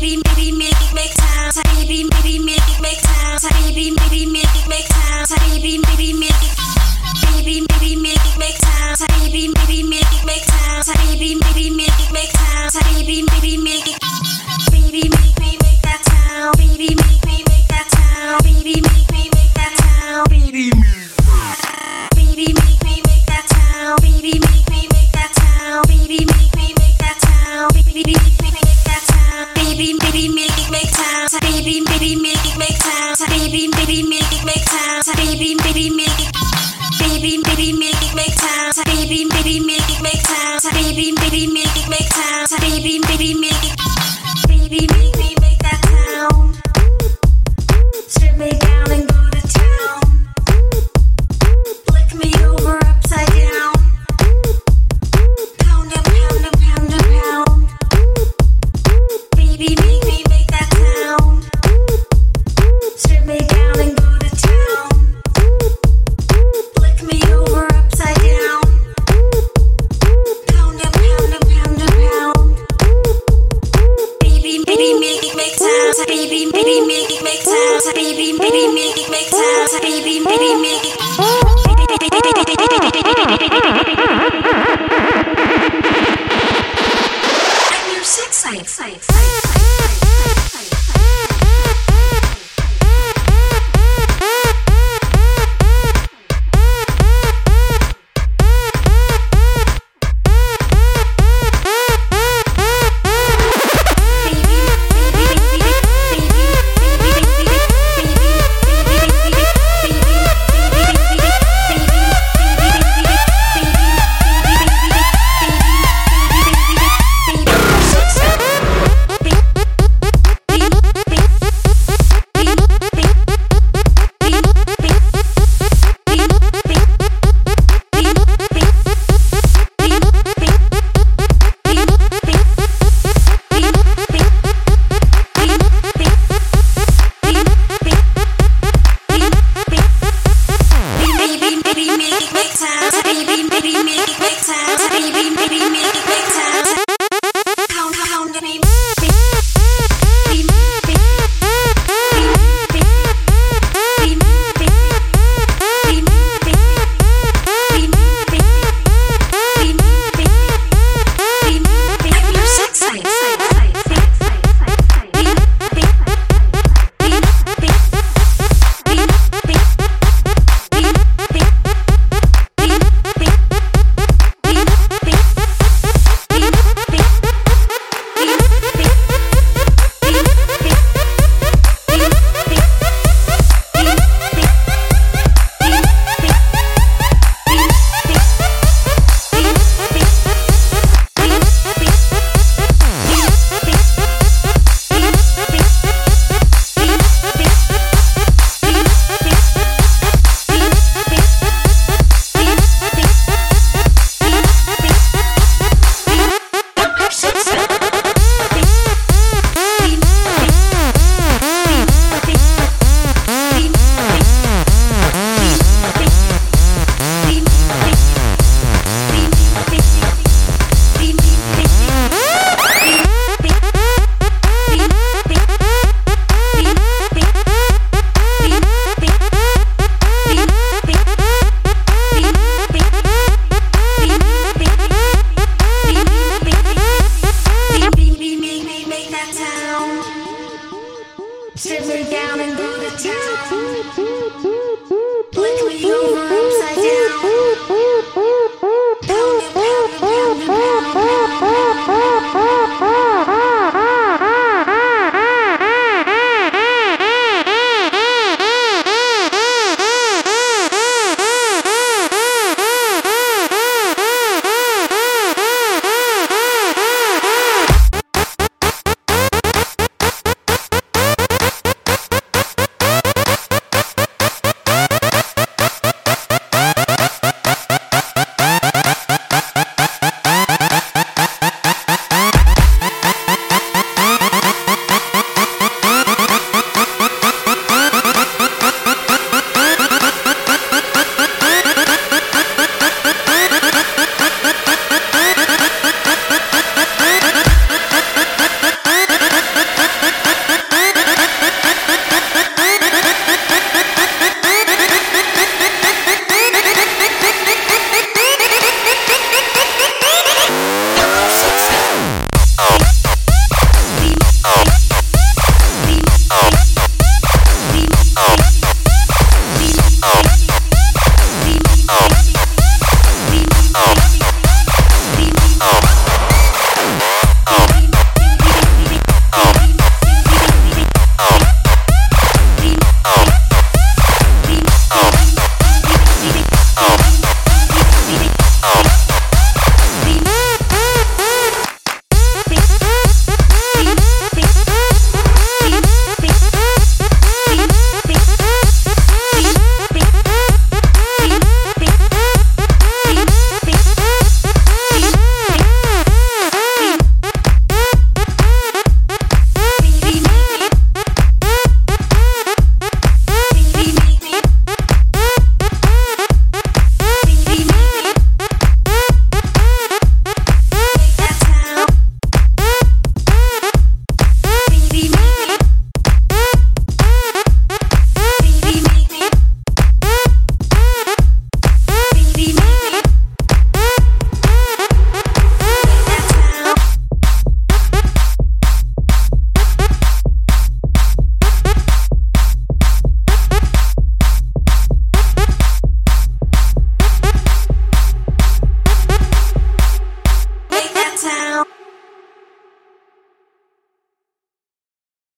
Baby, baby, make make time Baby, baby, make make time Baby, baby, make make time Baby, baby, make maybe maybe make make time Baby, baby, make make time Baby, baby, make make time, baby, baby, make it. sounds, baby, baby, make it make make make sounds, science, science, science. Sit me down and do the town, Blink over.